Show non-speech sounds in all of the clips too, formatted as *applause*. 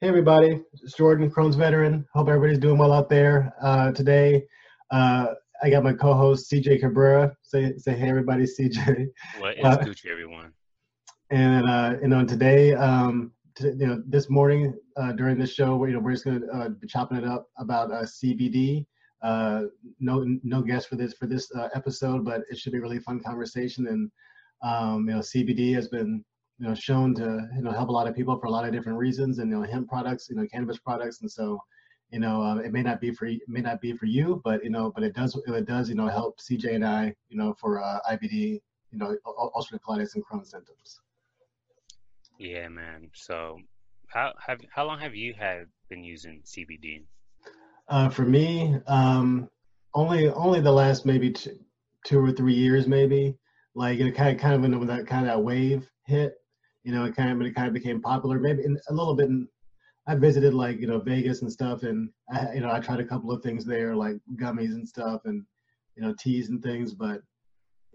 Hey everybody, it's Jordan, Crohn's veteran. Hope everybody's doing well out there. Uh, today, uh, I got my co-host CJ Cabrera. Say, say hey everybody, CJ. What is uh, Gucci, everyone? And uh, you know, today, um, t- you know, this morning uh, during this show, you know, we're just gonna uh, be chopping it up about uh, CBD. Uh, no, no guest for this for this uh, episode, but it should be a really fun conversation. And um, you know, CBD has been you know shown to you know help a lot of people for a lot of different reasons and you know hemp products you know cannabis products and so you know uh, it may not be for it may not be for you but you know but it does it does you know help cj and i you know for uh, ibd you know ulcerative colitis and crohn's symptoms. Yeah man. So how have how long have you had been using cbd uh, for me um only only the last maybe two, two or three years maybe. Like it kind of kind of when that kind of that wave hit you know, it kind of it kind of became popular. Maybe in, a little bit. In, I visited like you know Vegas and stuff, and I you know I tried a couple of things there like gummies and stuff, and you know teas and things. But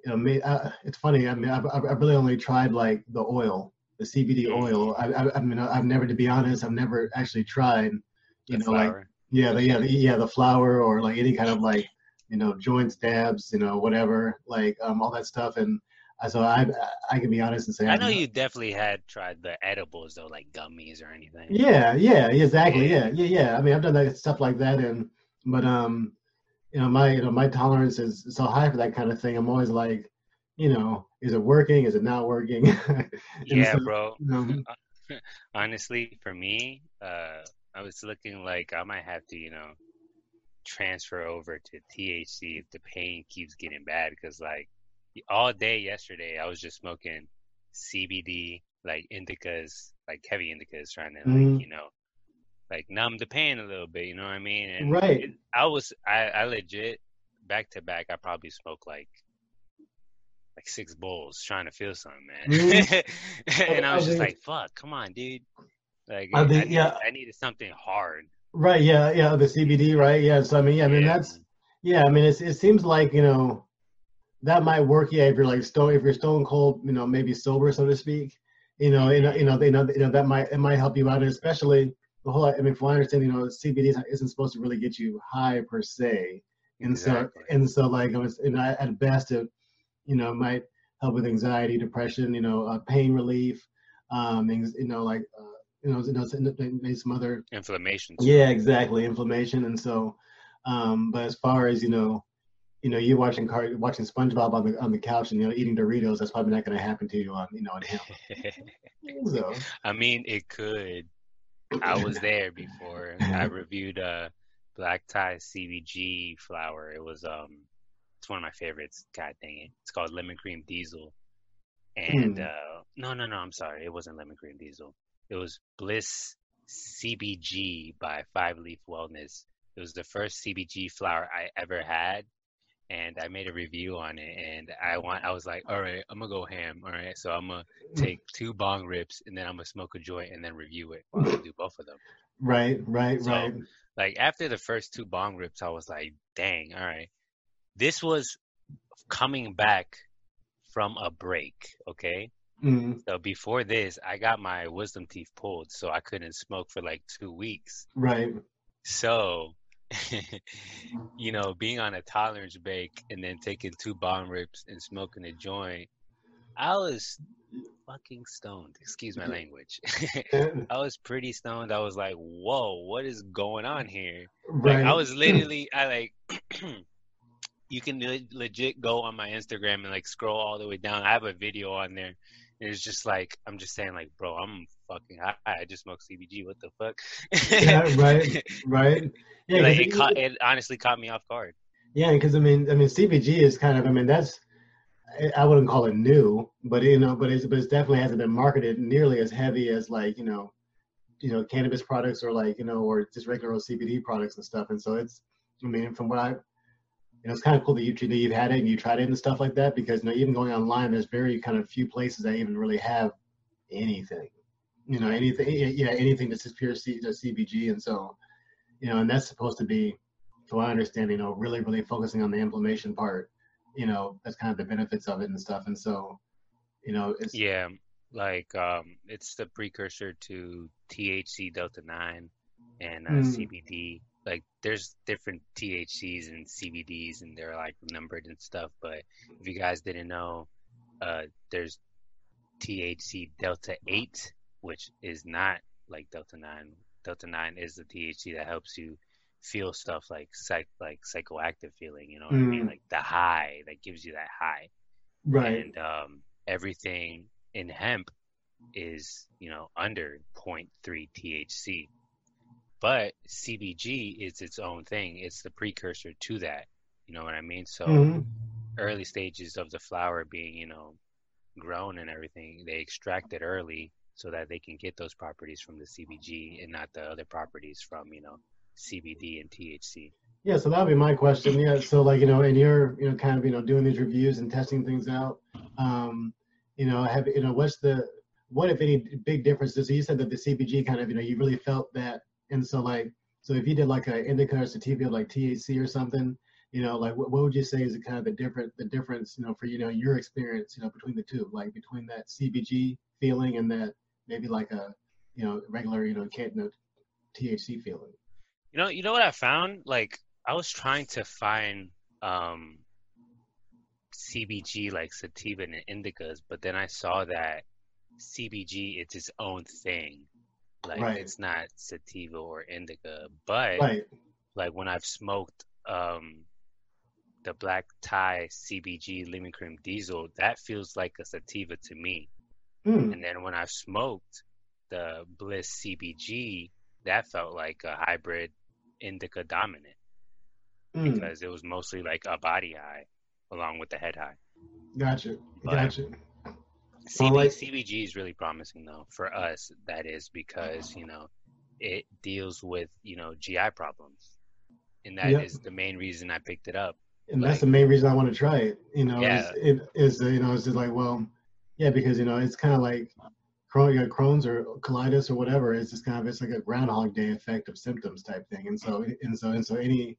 you know, me, I, it's funny. I mean, I've, I've really only tried like the oil, the CBD oil. I, I, I mean, I've never, to be honest, I've never actually tried. You the know, flower. like yeah, the, yeah, the, yeah, the flower or like any kind of like you know joints, dabs, you know, whatever, like um, all that stuff, and so I I can be honest and say I know you definitely had tried the edibles though, like gummies or anything. Yeah, yeah, exactly. Yeah, yeah, yeah. I mean, I've done that stuff like that, and but um, you know, my you know my tolerance is so high for that kind of thing. I'm always like, you know, is it working? Is it not working? *laughs* yeah, so, bro. Um, *laughs* Honestly, for me, uh, I was looking like I might have to, you know, transfer over to THC if the pain keeps getting bad because like all day yesterday I was just smoking CBD, like indicas, like heavy indicas, trying to like mm. you know, like numb the pain a little bit. You know what I mean? And right. It, I was I, I legit back to back. I probably smoked like like six bowls trying to feel something, man. *laughs* And I was just like, "Fuck, come on, dude!" Like, I, think, I, needed, yeah. I needed something hard. Right. Yeah. Yeah. The CBD. Right. Yeah. So I mean, I mean, yeah. that's yeah. I mean, it's, it seems like you know, that might work. Yeah, if you're like stone, if you're stone cold, you know, maybe sober, so to speak. You know, you know, you know, they know, you know, that might it might help you out, and especially the whole. I mean, from what I understand, you know, CBD isn't supposed to really get you high per se, and exactly. so and so like I was, and I, at best, it you know might help with anxiety, depression, you know, uh, pain relief, um, things, you know, like. Uh, you know, you know, some other inflammation. Yeah, exactly, inflammation, and so, um, but as far as you know, you know, you watching car, watching SpongeBob on the on the couch and you know eating Doritos, that's probably not going to happen to you on you know on him. *laughs* so. I mean, it could. I *laughs* was there before. I *laughs* reviewed uh black tie CBG flower. It was um, it's one of my favorites. God dang it! It's called lemon cream diesel. And hmm. uh, no, no, no. I'm sorry. It wasn't lemon cream diesel. It was Bliss CBG by Five Leaf Wellness. It was the first CBG flower I ever had and I made a review on it and I want I was like, all right, I'm gonna go ham. All right. So I'm gonna take *laughs* two bong rips and then I'm gonna smoke a joint and then review it. I'll do *laughs* both of them. Right, right, so, right. Like after the first two bong rips, I was like, dang, all right. This was coming back from a break, okay? Mm-hmm. So before this, I got my wisdom teeth pulled, so I couldn't smoke for like two weeks. Right. So *laughs* you know, being on a tolerance break and then taking two bong rips and smoking a joint, I was fucking stoned. Excuse my language. *laughs* I was pretty stoned. I was like, "Whoa, what is going on here?" Right. Like, I was literally, I like, *clears throat* you can le- legit go on my Instagram and like scroll all the way down. I have a video on there. And it's just like I'm just saying, like, bro, I'm fucking high. I just smoked CBG. What the fuck? yeah, right, *laughs* right. Yeah, like it, caught, it honestly caught me off guard. Yeah, because I mean, I mean, CBG is kind of, I mean, that's I wouldn't call it new, but you know, but it's but it definitely hasn't been marketed nearly as heavy as like you know, you know, cannabis products or like you know, or just regular old CBD products and stuff. And so it's, I mean, from what I, you know, it's kind of cool that you that you've had it and you tried it and stuff like that because you know, even going online, there's very kind of few places that even really have anything, you know, anything, yeah, anything that's just pure C, CBG, and so you know, and that's supposed to be, to my understanding, you know, really, really focusing on the inflammation part. You know, that's kind of the benefits of it and stuff. And so, you know, it's yeah. like um, it's the precursor to THC Delta Nine and uh, Mm. CBD. Like there's different THCs and CBDs, and they're like numbered and stuff. But if you guys didn't know, uh, there's THC Delta Eight, which is not like Delta Nine. Delta Nine is the THC that helps you feel stuff like psych like psychoactive feeling. You know what I mean? Mm. Like the high that gives you that high Right. and um, everything in hemp is you know under 0.3 THC. But CBG is its own thing. It's the precursor to that. You know what I mean? So Mhm. early stages of the flower being you know grown and everything, they extract it early so that they can get those properties from the CBG and not the other properties from you know CBD and THC. Yeah, so that'll be my question. Yeah, so like you know, and you're you know kind of you know doing these reviews and testing things out. Um, you know, have you know what's the what if any big differences? So you said that the CBG kind of you know you really felt that, and so like so if you did like a indica or sativa like THC or something, you know, like what, what would you say is kind of the different the difference you know for you know your experience you know between the two, like between that CBG feeling and that maybe like a you know regular you know can't you THC feeling. You know, you know what I found? Like I was trying to find um CBG like sativa and indicas, but then I saw that CBG it's its own thing. Like Right. it's not sativa or indica, but Right. like when I've smoked um the black tie CBG lemon cream diesel, that feels like a sativa to me. Mm. And then when I've smoked the Bliss CBG, that felt like a hybrid indica dominant Mm. because it was mostly like a body high along with the head high. Gotcha. But- Gotcha. CB, like- CBG is really promising though for us. That is because you know it deals with you know GI problems, and that is Yep. the main reason I picked it up. And that's the main reason I want to try it. You know, Yeah. is, it is you know it's just like well, yeah, because you know it's kind of like Crohn's or colitis or whatever. It's just kind of it's like a Groundhog Day effect of symptoms type thing. And so and so and so any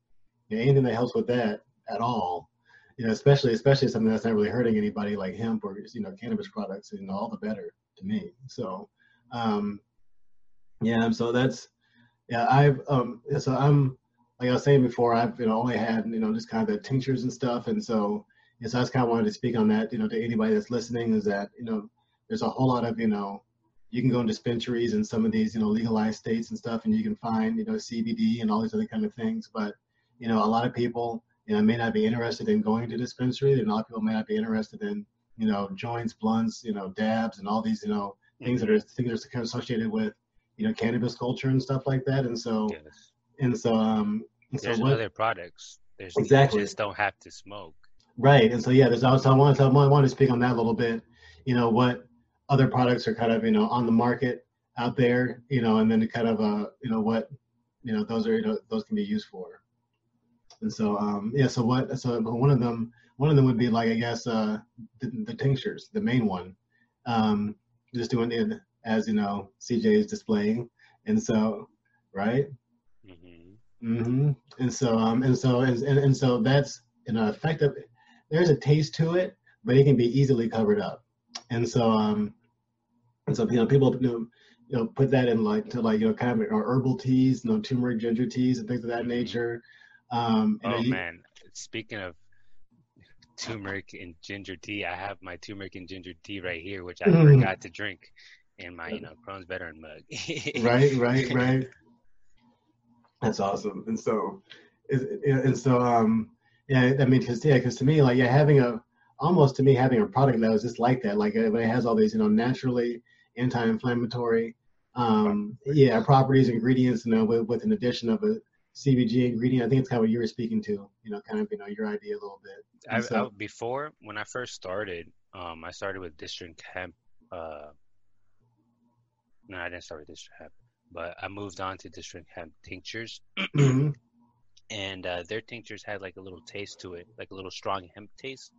you know, anything that helps with that at all, you know, especially especially something that's not really hurting anybody like hemp or you know cannabis products, you know, all the better to me. So, um, yeah, so that's yeah, I've um, so I'm like I was saying before, I've you know only had you know just kind of the tinctures and stuff, and so and so I just kind of wanted to speak on that, you know, to anybody that's listening, is that you know there's a whole lot of you know you can go in dispensaries in some of these you know legalized states and stuff, and you can find you know CBD and all these other kind of things, but you know a lot of people you know may not be interested in going to dispensary, and a lot of people may not be interested in you know joints, blunts, you know dabs, and all these you know things that are things that are kind of associated with you know cannabis culture and stuff like that, and so Yes. and so um and so There's what other products. There's Exactly. Just don't have to smoke. Right and so yeah there's also I want to I want to speak on that a little bit you know what other products are kind of you know on the market out there you know and then kind of uh you know what you know those are you know those can be used for and so um yeah so what so one of them one of them would be like I guess uh the, the tinctures the main one um just doing it as you know CJ is displaying and so right hmm hmm And so, um, and so, and, and, and so that's an effective. There's a taste to it, but it can be easily covered up. And so, um, and so you know, people you know, you know put that in like to like you know kind of you know, herbal teas, you know, turmeric, ginger teas, and things of that nature. Um, Oh you- man, speaking of turmeric and ginger tea, I have my turmeric and ginger tea right here, which I Mm. forgot to drink in my you know Crohn's veteran mug. *laughs* right, right, right. That's awesome. And so, and so, um, yeah, I mean, because yeah, because to me, like, yeah, having a almost to me having a product that was just like that, like it, it has all these, you know, naturally anti-inflammatory, um, yeah, properties, ingredients, you know, with, with an addition of a CBG ingredient. I think it's kind of what you were speaking to, you know, kind of, you know, your idea a little bit. I, so- I, before when I first started, um, I started with District Hemp. Uh, no, I didn't start with District Hemp, but I moved on to District Hemp tinctures, Mhm. And uh, their tinctures had like a little taste to it, like a little strong hemp taste.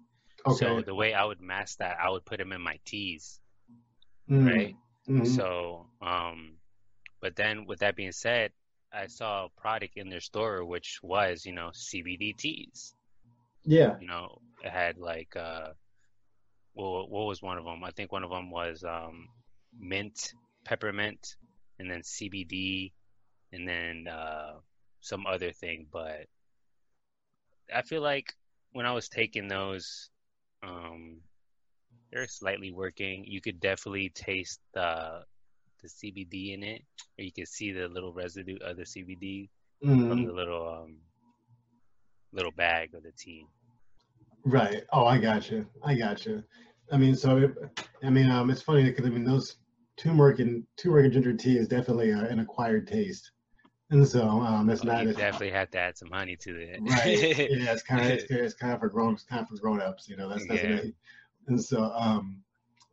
Okay. So the way I would mask that, I would put them in my teas, Mm. right? Mhm. So, um, but then with that being said, I saw a product in their store which was, you know, CBD teas. yeah. You know, it had like uh, well, what was one of them? I think one of them was um, mint, peppermint, and then CBD, and then uh, some other thing. But I feel like when I was taking those, um, they're slightly working. You could definitely taste the the CBD in it, or you could see the little residue of the CBD mm-hmm. from the little um, little bag of the tea. Right. Oh, I got you. I got you. I mean, so it, I mean, um, it's funny because I mean, those turmeric and turmeric and ginger tea is definitely uh, an acquired taste, and so um, it's oh, not. You definitely have to add some honey to it. right. *laughs* Yeah, it's kind of it's, it's, kind of for grown it's kind of for grown ups. You know, that's that's yeah. and so um,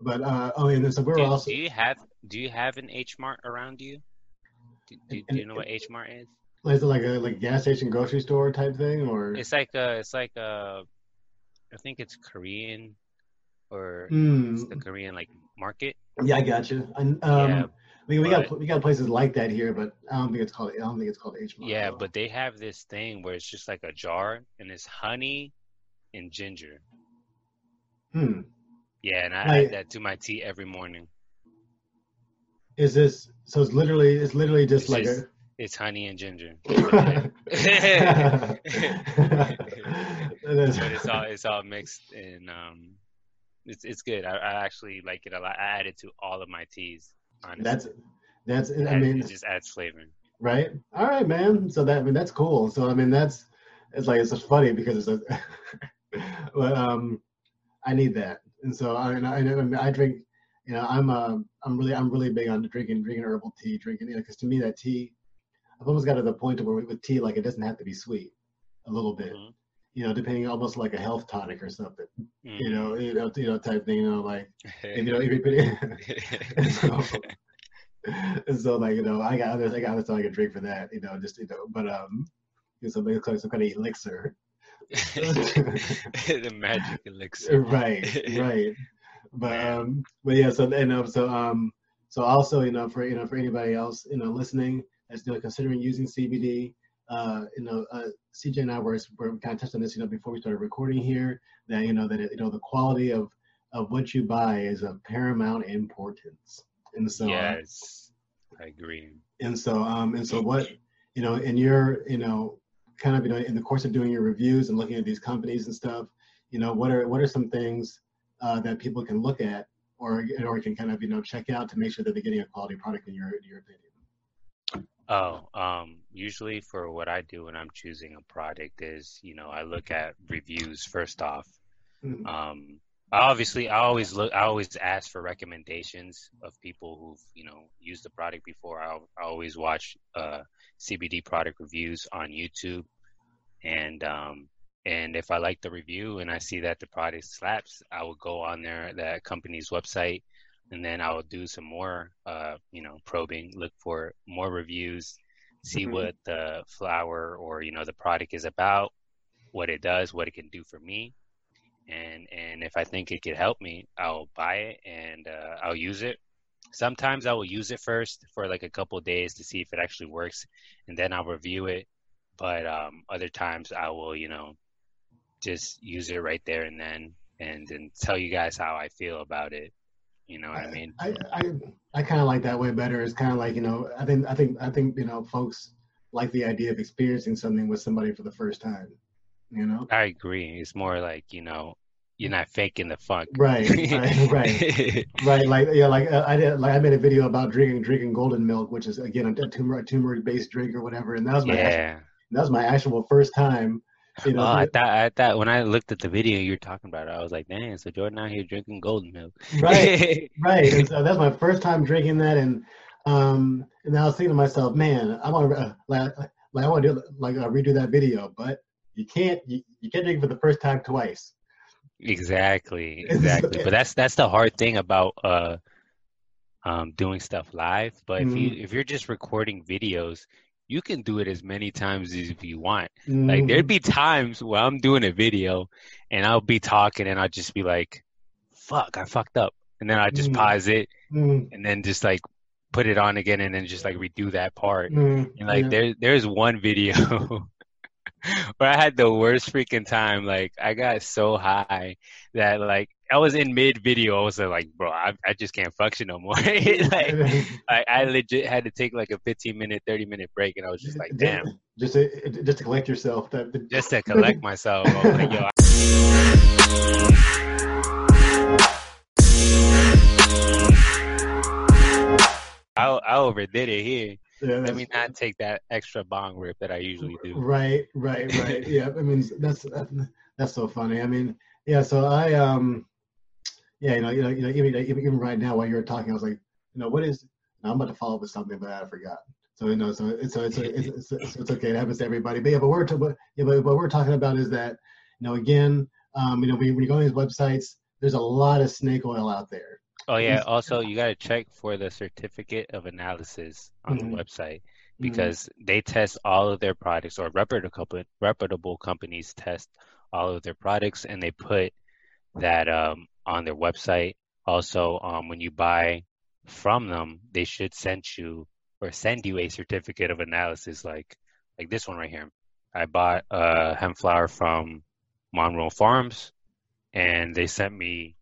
but uh, oh, and then so we're do, also. Do you have Do you have an H Mart around you? Do, do, do you know what H Mart is? Is it like a like gas station grocery store type thing or? It's like a it's like a, I think it's Korean, or mm. it's the Korean like market. Yeah, I got you. um, yeah, we, we but, got we got places like that here, but I don't think it's called I don't think it's called H Yeah, but they have this thing where it's just like a jar and it's honey and ginger. Hmm. Yeah, and I like, add that to my tea every morning. Is this so? It's literally it's literally just it's like just, a it's honey and ginger. *laughs* but it's all it's all mixed and um, it's it's good. I, I, actually like it a lot. I add it to all of my teas. Honestly. That's that's it I mean it just adds flavor. Right. All right, man. So that I mean that's cool. So I mean that's it's like it's just funny because it's a *laughs* but um I need that. And so I I, I, I drink you know I'm uh, I'm really I'm really big on drinking drinking herbal tea drinking you know because to me that tea I've almost got to the point where with tea, like it doesn't have to be sweet, a little bit, mm-hmm. You know, depending almost like a health tonic or something, mm-hmm. you know, you know, you know, type thing, you know, like, and, you know, and, so, and so, like, you know, I got others, I got others so I can drink for that, you know, just you know, but um, you know, so basically some kind of elixir. the magic elixir. Right, right. But um, but yeah, so and um, so um, so also, you know, for you know, for anybody else, you know, listening, you know, considering using CBD. Uh, you know, uh, CJ and I were, were kind of touched on this, you know, before we started recording here. That you know that you know the quality of of what you buy is of paramount importance, and so yes, I agree. And so, um, and so what you know, in your you know, kind of you know, in the course of doing your reviews and looking at these companies and stuff, you know, what are what are some things uh, that people can look at or or can kind of you know check out to make sure that they're getting a quality product in your in your opinion. Oh, um, usually for what I do when I'm choosing a product is, you know, I look at reviews first off. Mm-hmm. Um, obviously, I always look, I always ask for recommendations of people who've, you know, used the product before. I, I always watch uh, CBD product reviews on YouTube, and um, and if I like the review and I see that the product slaps, I will go on there that company's website and then I will do some more, uh, you know, probing, look for more reviews, see mm-hmm. what the flower or you know the product is about, what it does, what it can do for me, and and if I think it could help me, I'll buy it and uh, I'll use it. Sometimes I will use it first for like a couple days to see if it actually works, and then I'll review it. But um, other times I will, you know, just use it right there and then, and then tell you guys how I feel about it you know what I, I mean? I I, I kind of like that way better. It's kind of like you know I think I think I think you know folks like the idea of experiencing something with somebody for the first time. You know. I agree. It's more like you know you're not faking the funk. Right, right, *laughs* right, right. Like yeah, like uh, I did. Like I made a video about drinking drinking golden milk, which is again a turmeric turmeric based drink or whatever, and that was my yeah. actual, that was my actual first time *laughs* you know, oh, I thought I thought when I looked at the video you were talking about it, I was like, "Dang!" So Jordan out here drinking golden milk. right, *laughs* right. And so that's my first time drinking that, and um, and I was thinking to myself, "Man, I want to uh, like, like I want to do like uh, redo that video, but you can't you, you can't drink it for the first time twice." Exactly, *laughs* exactly. but that's that's the hard thing about uh um doing stuff live. But mm-hmm. if you mm-hmm. if you're just recording videos, you can do it as many times as you want. Mm-hmm. Like there'd be times where I'm doing a video and I'll be talking and I'll just be like, fuck, I fucked up. And then I just mm-hmm. pause it mm-hmm. and then just like put it on again and then just like redo that part. Mm-hmm. And like yeah. there there's one video *laughs* *laughs* But I had the worst freaking time. Like I got so high that like I was in mid video. I was like, bro, I, I just can't function no more. *laughs* *laughs* like, I, I legit had to take like a 15 minute, 30 minute break, and I was just like, damn. Just to, just to collect yourself. That, just to collect myself. I was like, yo. I, I overdid it here. Yeah, Let me not take that extra bong rip that I usually do. Right, right, right. *laughs* yeah, I mean that's that's so funny. I mean, yeah. So I um yeah, you know, you know, you know even, even right now while you were talking, I was like, you know, what is? I'm about to follow up with something, but I forgot. So you know, so it's so it's *laughs* it's, it's, it's, okay. It happens to everybody. But yeah, but we're but, yeah, but what we're talking about is that you know, again, um, you know, when, when you go on these websites, there's a lot of snake oil out there. Oh yeah. Also, you got to check for the certificate of analysis on mm-hmm. the website mm-hmm. because mm-hmm. they test all of their products, or reputable reputable companies test all of their products, and they put that um, on their website. Also, um, when you buy from them, they should send you or send you a certificate of analysis, like like this one right here. I bought a hemp flower from Monroe Farms, and they sent me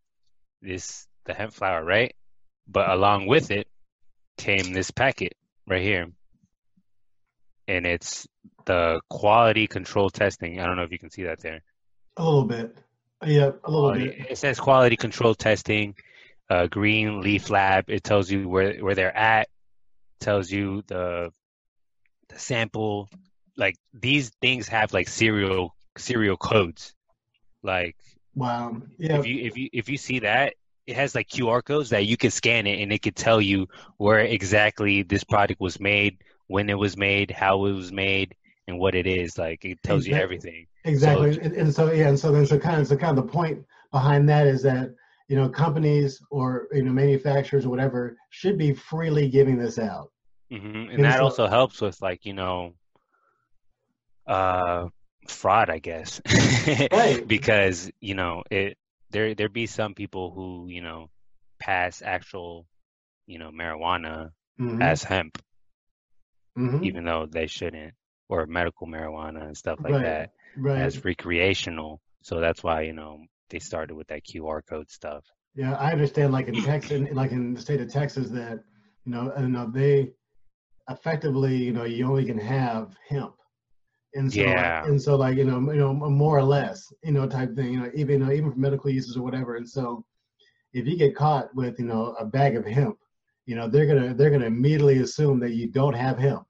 this the hemp flower, right? But along with it came this packet right here, and it's the quality control testing. I don't know if you can see that there. A little bit. Yeah, a little quality, bit. It says quality control testing, uh, Green Leaf Lab. It tells you where where they're at. Tells you the the sample. Like these things have like serial serial codes. Like wow, yeah. If you if you if you see that, it has like QR codes that you can scan it and it could tell you where exactly this product was made, when it was made, how it was made, and what it is. Like it tells exactly. you everything. Exactly. So, and, and, so yeah, and so then so kind of so kind of the point behind that is that you know companies or you know manufacturers or whatever should be freely giving this out. Mm-hmm. And, and, that so, also helps with like you know uh fraud i guess *laughs* right. because you know it there there be some people who you know pass actual you know marijuana mm-hmm. as hemp mm-hmm. even though they shouldn't or medical marijuana and stuff like right, that right. as recreational. So that's why you know they started with that QR code stuff. Yeah, I understand. Like in Texas, like in the state of Texas, that you know, you know they effectively, you know, you only can have hemp. And so, yeah. and so, like you know, you know, more or less, you know, type thing. You know, even you know, even for medical uses or whatever. And so, if you get caught with you know a bag of hemp, you know, they're gonna they're gonna immediately assume that you don't have hemp.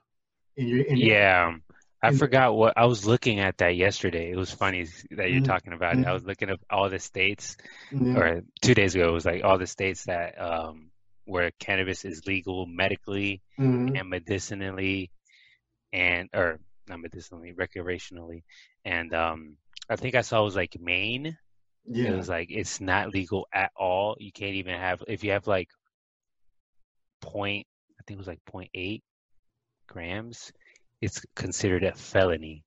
In your, in yeah. I forgot what I was looking at that yesterday. It was funny that you're mm-hmm. talking about it. I was looking up all the states, mm-hmm. or two days ago, it was like all the states that um, where cannabis is legal medically mm-hmm. and medicinally, and or not medicinally, recreationally, and um, I think I saw it was like Maine. Yeah. It was like it's not legal at all. You can't even have if you have like point. I think it was like point eight grams it's considered a felony.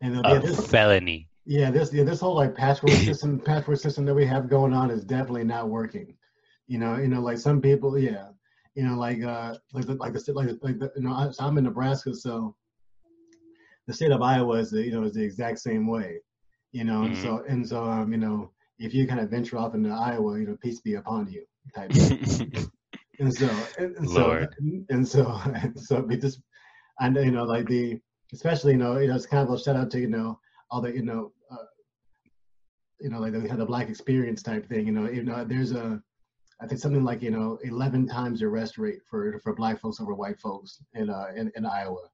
And uh, a this, felony. Yeah, this yeah this whole like password *laughs* system password system that we have going on is definitely not working. You know, you know, like some people, yeah, you know, like uh, like the, like the like like the, you know, I, I'm in Nebraska, so the state of Iowa is the, you know is the exact same way. You know, mm-hmm. and so and so um, you know, if you kind of venture off into Iowa, you know, peace be upon you type. and so and, and so and so and so we just and you know like the especially you know you know it's kind of a shout out to you know all the you know uh, you know like we had the black experience type thing you know you know there's a I think something like you know 11 times the arrest rate for for black folks over white folks in uh in, in Iowa.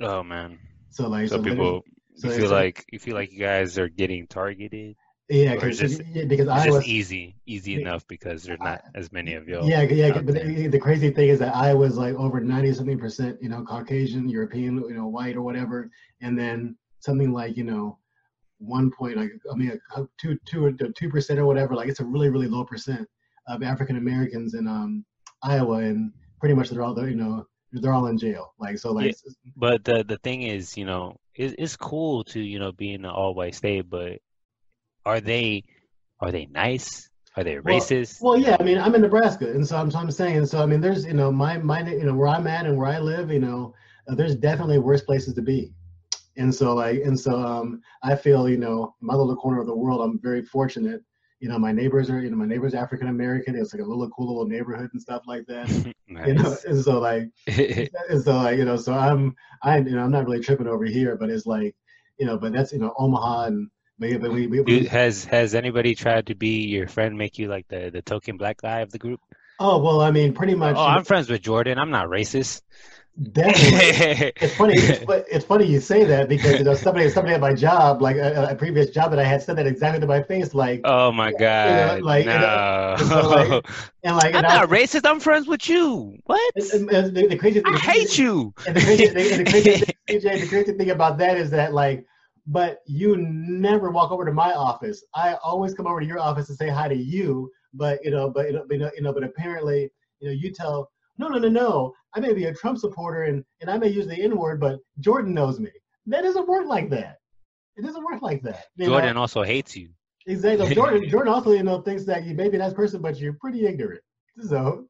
Oh man. So like so, so people so you feel like you feel like you guys are getting targeted. Yeah, because because Iowa just easy, easy enough because there's not as many of you. Yeah, yeah. But the, the, crazy thing is that Iowa's like over ninety something percent, you know, Caucasian, European, you know, white or whatever, and then something like you know, one point, like I mean, two two two percent or whatever. Like it's a really really low percent of African Americans in um Iowa, and pretty much they're all you know they're all in jail. Like so, like. Yeah, but the the thing is, you know, it, it's cool to you know be in an all white state, but are they are they nice? Are they racist? Well, well, yeah. I mean, I'm in Nebraska, and so I'm, so I'm saying. So I mean, there's you know my my you know where I'm at and where I live. You know, uh, there's definitely worse places to be. And so like, and so um, I feel, you know, my little corner of the world, I'm very fortunate. You know, my neighbors are, you know, my neighbors African American. It's like a little cool little neighborhood and stuff like that. nice. *laughs* *laughs* You know, and so like, *laughs* and so like, you know, so I'm, I, you know, I'm not really tripping over here, but it's like, you know, but that's you know Omaha and but, but we, we, we, has has anybody tried to be your friend, make you like the the token black guy of the group? Oh well, I mean, pretty oh, much. Oh, I'm friends with Jordan. I'm not racist. Definitely. *laughs* it's funny. It's, it's, funny you say that because you know somebody somebody at my job, like a, a, previous job that I had, said that exactly to my face. Like, oh my god, you know, like, no. You uh, know, and, so like, and like, I'm not was, racist. I'm friends with you. What? And, and the, the, crazy thing, I hate you. And the crazy, thing, the, crazy thing, *laughs* the crazy thing about that is that like, but you never walk over to my office. I always come over to your office and say hi to you. But you know, but you know, but, you know, but apparently, you know, you tell no, no, no, no. I may be a Trump supporter and, and I may use the N word, but Jordan knows me. That doesn't work like that. It doesn't work like that. Jordan know? also hates you. Exactly. *laughs* Jordan, Jordan also, you know, thinks that you may be a nice person, but you're pretty ignorant. So,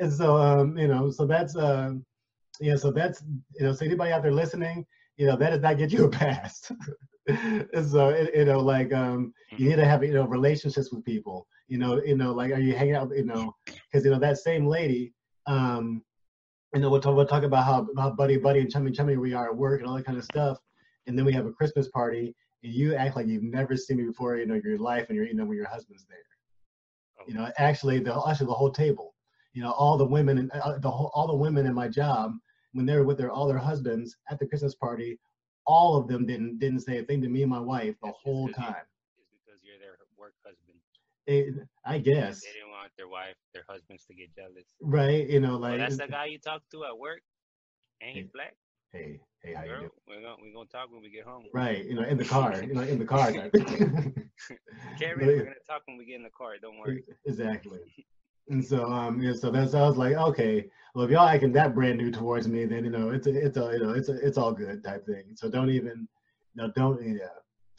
and so, um, you know, so that's, um, yeah, so that's, you know, so anybody out there listening, you know, that does not get you a pass. *laughs* so, it, you know, like, um, you need to have, you know, relationships with people, you know, you know, like, are you hanging out, you know, because, you know, that same lady, um, and then we'll talk, we'll talk about how, how buddy buddy and chummy chummy we are at work and all that kind of stuff. And then we have a Christmas party, and you act like you've never seen me before, you know, your life, and you're, you know, when your husband's there. Oh. You know, actually, the actually the whole table, you know, all the women and uh, the whole, all the women in my job when they were with their all their husbands at the Christmas party, all of them didn't didn't say a thing to me and my wife the whole time. It's because you're their work husband. It, I guess. They didn't want their wife, their husbands to get jealous. Right. You know, like. Oh, that's the guy you talk to at work. Ain't he black? Hey, hey, how Girl, you doing? We're gonna we're gonna talk when we get home. Right. You know, in the car. you know, in the car. *laughs* *laughs* Carrie, we're gonna talk when we get in the car. Don't worry. Exactly. *laughs* And so, um, yeah, so that's I was like, okay, well, if y'all acting that brand new towards me, then you know, it's a, it's a, you know, it's a, it's all good type thing. So don't even, no, don't, yeah.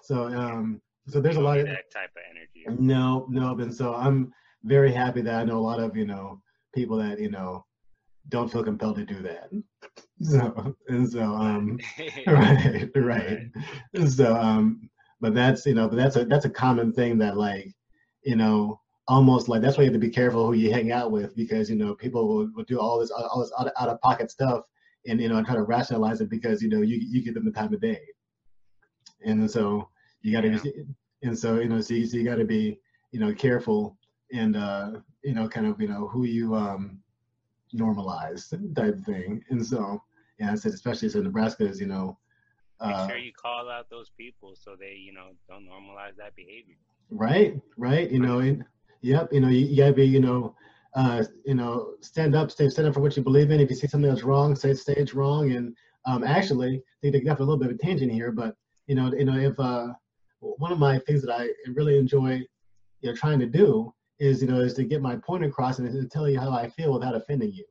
So, um, so there's a lot of that type of energy. No, no, and so I'm very happy that I know a lot of you know people that you know don't feel compelled to do that. *laughs* So and so um *laughs* right right so um but that's you know but that's a that's a common thing that like you know almost like that's why you have to be careful who you hang out with because you know people will, will do all this all this out of, out of pocket stuff and you know and try to rationalize it because you know you you give them the time of day and so you got to yeah. and so you know so you, so you got to be you know careful and uh you know kind of you know who you um normalize type thing and so yeah i said especially so nebraska is you know uh, make sure you call out those people so they you know don't normalize that behavior right right you know and yep you know you, you gotta be you know uh, you know, stand up, stay, stand up for what you believe in. If you see something that's wrong, say, say it's wrong. And um, actually, I think they got a little bit of a tangent here, but you know, you know, if uh, one of my things that I really enjoy, you know, trying to do is, you know, is to get my point across and to tell you how I feel without offending you.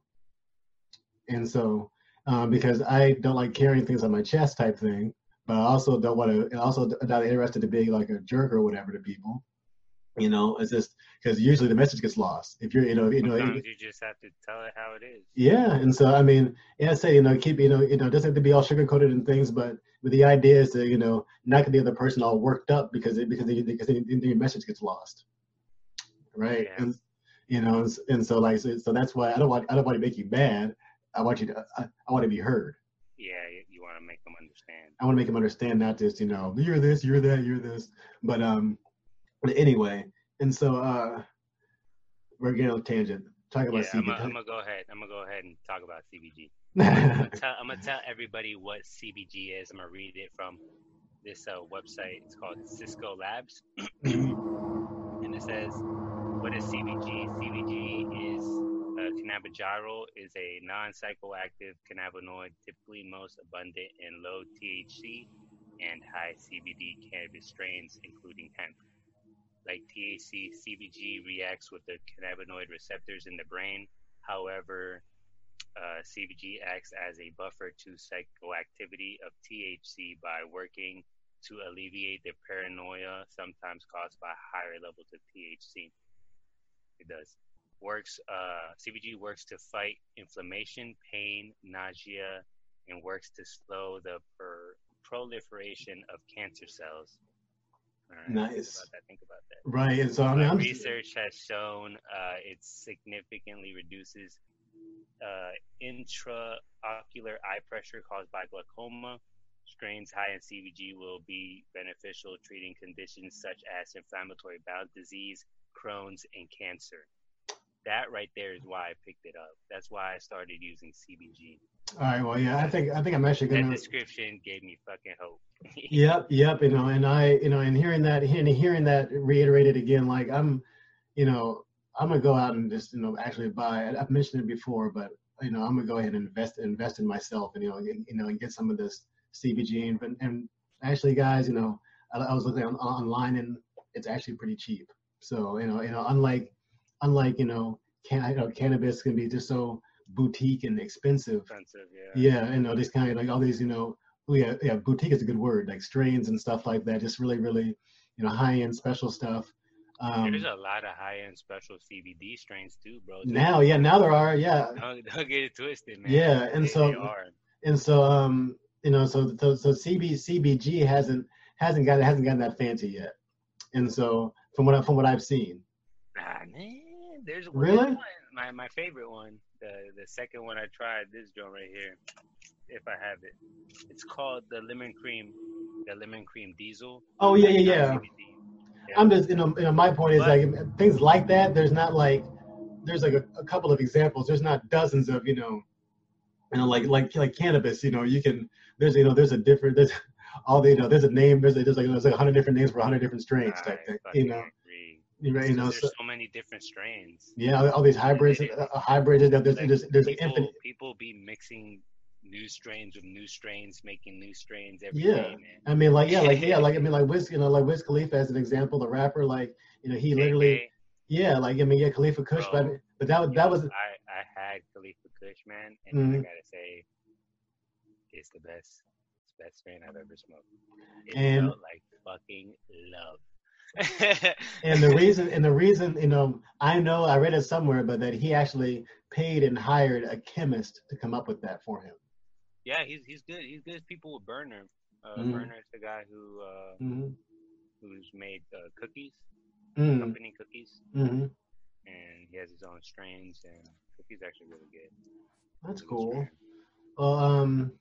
And so, um, because I don't like carrying things on my chest type thing, but I also don't want to, and also not interested to be like a jerk or whatever to people. You know, it's just because usually the message gets lost. If you're, you know, you know, you just have to tell it how it is. Yeah, and so I mean, yeah, I say you know, keep you know, you know, it doesn't have to be all sugar coated and things, but but the idea is to you know not get the other person all worked up because it because they, because they, your message gets lost, right? Yeah. And you know, and, and so like so, so, that's why I don't want I don't want to make you mad. I want you to I, I want to be heard. Yeah, you want to make them understand. I want to make them understand, not just you know you're this, you're that, you're this, but um, anyway, and so uh, we're getting on a tangent. Talk about yeah, CBG. I'm gonna go ahead. I'm gonna go ahead and talk about CBG. *laughs* I'm, gonna tell, I'm, gonna tell, everybody what CBG is. I'm gonna read it from this uh, website. It's called Cisco Labs, *clears throat* and it says, "What is CBG? CBG is uh, cannabigerol is a non-psychoactive cannabinoid, typically most abundant in low THC and high CBD cannabis strains, including hemp." Like THC, CBG reacts with the cannabinoid receptors in the brain. However, uh, CBG acts as a buffer to psychoactivity of THC by working to alleviate the paranoia sometimes caused by higher levels of THC. It does. Works uh, CBG works to fight inflammation, pain, nausea, and works to slow the per- proliferation of cancer cells. Right, nice. Think about, that, think about that. Right, so I mean, research has shown uh, it significantly reduces uh, intraocular eye pressure caused by glaucoma. Strains high in CBG will be beneficial treating conditions such as inflammatory bowel disease, Crohn's, and cancer. That right there is why I picked it up. That's why I started using CBG. All right. Well, yeah, I think I think I'm actually gonna. That description gave me fucking hope. yep, yep. You know, and I, you know, and hearing that, and hearing that reiterated again, like I'm, you know, I'm gonna go out and just, you know, actually buy. I've mentioned it before, but you know, I'm gonna go ahead and invest invest in myself, and you know, and, you know, and get some of this CBG. And, and actually, guys, you know, I, I was looking on, online, and it's actually pretty cheap. So you know, you know, unlike unlike you know, can you know, cannabis can be just so boutique and expensive. Expensive, yeah. Yeah, you know, these kind of like all these, you know, oh, yeah, yeah, boutique is a good word, like strains and stuff like that. Just really, really, you know, high end special stuff. Um, There's a lot of high end special CBD strains too, bro. Now, yeah, now there are, yeah. Don't, *laughs* don't get it twisted, man. Yeah, and they, so, they and so, um, you know, so so, so CB, CBG hasn't hasn't got hasn't gotten that fancy yet, and so from what I, from what I've seen. Ah man, there's really one, my my favorite one the the second one I tried this joint right here, if I have it. It's called the lemon cream, the lemon cream diesel. Oh yeah, yeah, yeah. yeah. I'm just you know, you know my point is but, like things like that. There's not like there's like a, a couple of examples. There's not dozens of you know, you know like like like cannabis. You know you can there's you know there's a different there's *laughs* all the you know there's a name there's a, there's like there's like a hundred different names for a hundred different strains type thing. You know. You know, there's so, so, many different strains. Yeah, all these hybrids, uh, hybrids. There's, like, there's, there's people, infinite. People be mixing new strains with new strains, making new strains every yeah. day, I mean, like, yeah, like, *laughs* yeah, like, I mean, like, Wiz, you know, like Wiz Khalifa as an example, the rapper, like, you know, he literally, yeah, like, I mean, yeah, Khalifa Kush, Bro, but, but that was, that was. I, I had Khalifa Kush, man, and mm-hmm. I gotta say, it's the best, it's the best strain I've ever smoked. It and, felt like fucking love and the reason and the reason you know i know i read it somewhere but that he actually paid and hired a chemist to come up with that for him yeah he's he's good he's good people with Berner uh, mm-hmm. Berner is the guy who uh, mm-hmm. who's made uh, cookies mm-hmm. company cookies mm-hmm. and he has his own strains and cookies actually really good that's cool well um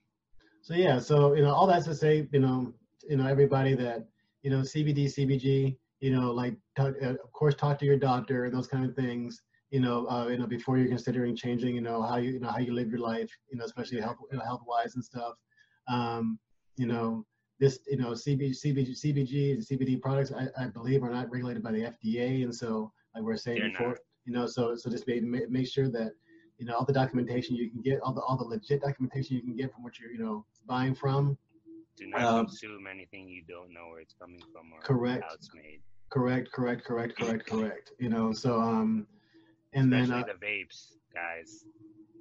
so yeah so you know all that's to say you know you know everybody that you know cbd cbg you know, like talk, uh, of course talk to your doctor and those kind of things. You know, uh, you know before you're considering changing, you know how you you know how you live your life. You know, especially health you know, health wise and stuff. Um, you know, this you know CBG, CBG, CBG and CBD products I, I believe are not regulated by the FDA, and so like we are saying They're before, not. you know, so so just make make sure that you know all the documentation you can get, all the all the legit documentation you can get from what you're you know buying from. Do not um, consume anything you don't know where it's coming from or correct. how it's made. Correct, correct, correct, correct, correct. You know, so um, and Especially then uh, the vapes, guys.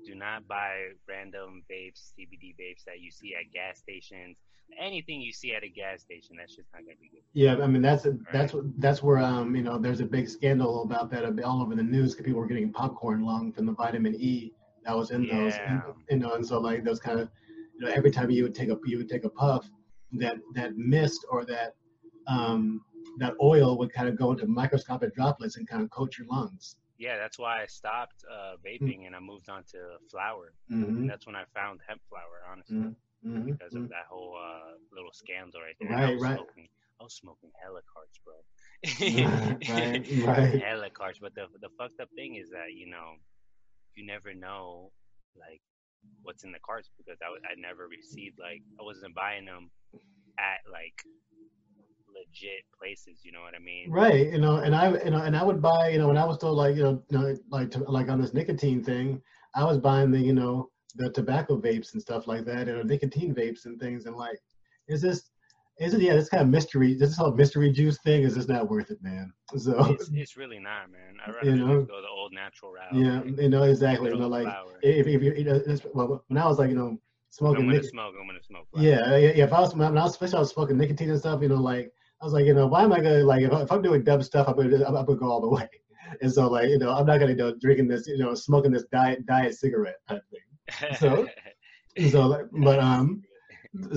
Do not buy random vapes, CBD vapes that you see at gas stations. Anything you see at a gas station, that's just not gonna be good. Yeah, I mean that's a, that's what that's where um you know there's a big scandal about that all over the news because people were getting popcorn lung from the vitamin E that was in yeah. those, and, you know, and so like those kind of you know every time you would take a you would take a puff, that that mist or that um that oil would kind of go into microscopic droplets and kind of coat your lungs. Yeah, that's why I stopped uh, vaping mm-hmm. and I moved on to flower. Mm-hmm. That's when I found hemp flower, honestly, mm-hmm. because of mm-hmm. that whole uh, little scandal right there. Right, I was right. Smoking, I was smoking hella carts, bro. *laughs* right, right. Hella carts, but the the fucked up thing is that you know, you never know like what's in the carts because I, I never received like I wasn't buying them at like legit places. You know what I mean? Right. You know, and I you know, and I would buy. You know, when I was still like you know, you know like to, like on this nicotine thing, I was buying the you know the tobacco vapes and stuff like that, and nicotine vapes and things. And like, is this is it yeah this kind of mystery this whole mystery juice thing is just not worth it man so it's, it's really not man i rather you know, go the old natural route yeah you know exactly you know like if, if you, you know well, when i was like you know smoking I'm gonna nic- smoke i'm gonna smoke yeah, yeah yeah if i was when i was especially I was smoking nicotine and stuff you know like I was like, you know, why am I gonna like if, I, am doing dumb stuff, I'm gonna, I'm, gonna go all the way. *laughs* And so like, you know, I'm not gonna you know drinking this, you know, smoking this diet diet cigarette type thing. So, *laughs* so like, but um,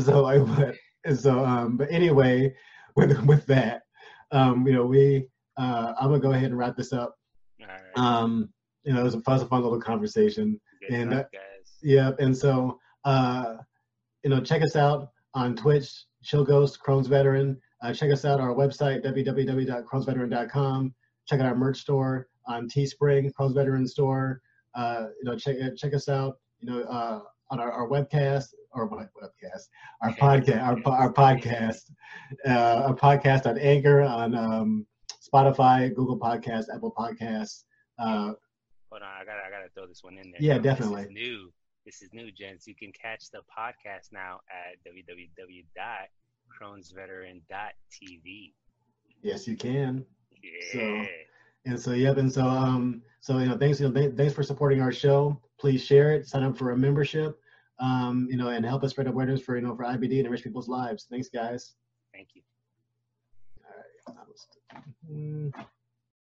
so like, but and so, um, but anyway, with with that, um, you know, we uh, I'm gonna go ahead and wrap this up. Um, you know, it was a fun, fun little conversation, Good and uh, yeah, and so uh, you know, check us out on Twitch, Chill Ghost, Crohn's Veteran. Uh, check us out on our website www.crohnsveteran.com. Check out our merch store on Teespring, Crohn's Veteran Store. Uh, you know, check check us out. You know, uh, on our, our webcast or webcast, our *laughs* podcast, our, our podcast, uh, our podcast on Anchor, on um, Spotify, Google Podcasts, Apple Podcasts. Uh, Hold on, I gotta I gotta throw this one in there. Yeah, definitely. This is new. This is new, gents. You can catch the podcast now at www.crohnsveteran.tv. Yes, you can. Yeah. So, and so, yep. And so, um, so you know, thanks, you know, th- thanks for supporting our show. Please share it. Sign up for a membership. Um, you know, and help us spread awareness for you know for IBD and enrich people's lives. Thanks, guys. Thank you. All right.